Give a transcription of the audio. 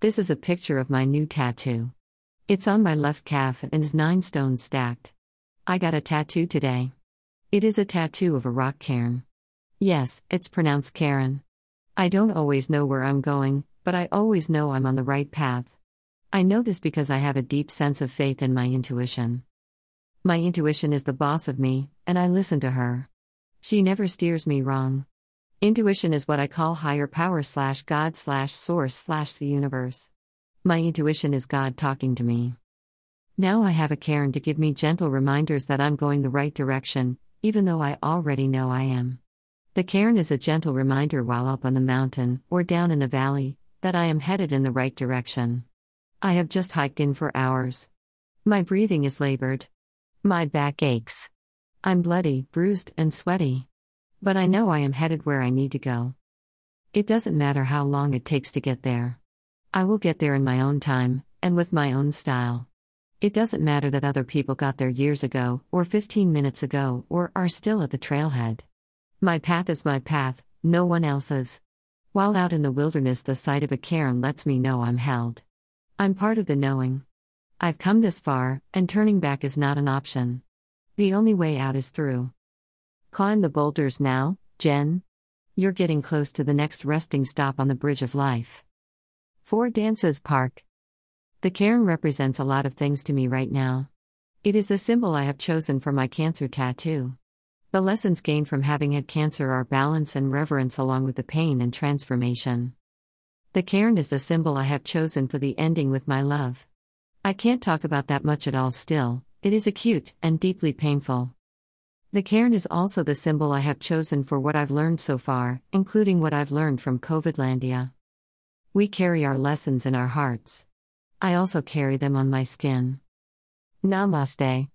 This is a picture of my new tattoo. It's on my left calf and is nine stones stacked. I got a tattoo today. It is a tattoo of a rock cairn. Yes, it's pronounced Karen. I don't always know where I'm going, but I always know I'm on the right path. I know this because I have a deep sense of faith in my intuition. My intuition is the boss of me, and I listen to her. She never steers me wrong. Intuition is what I call higher power slash God slash source slash the universe. My intuition is God talking to me. Now I have a cairn to give me gentle reminders that I'm going the right direction, even though I already know I am. The cairn is a gentle reminder while up on the mountain, or down in the valley, that I am headed in the right direction. I have just hiked in for hours. My breathing is labored. My back aches. I'm bloody, bruised, and sweaty. But I know I am headed where I need to go. It doesn't matter how long it takes to get there. I will get there in my own time, and with my own style. It doesn't matter that other people got there years ago, or 15 minutes ago, or are still at the trailhead. My path is my path, no one else's. While out in the wilderness, the sight of a cairn lets me know I'm held. I'm part of the knowing. I've come this far, and turning back is not an option. The only way out is through. Climb the boulders now, Jen. You're getting close to the next resting stop on the Bridge of Life. Four Dances Park. The cairn represents a lot of things to me right now. It is the symbol I have chosen for my cancer tattoo. The lessons gained from having had cancer are balance and reverence along with the pain and transformation. The cairn is the symbol I have chosen for the ending with my love. I can't talk about that much at all still, it is acute and deeply painful. The cairn is also the symbol I have chosen for what I've learned so far, including what I've learned from COVIDlandia. We carry our lessons in our hearts. I also carry them on my skin. Namaste.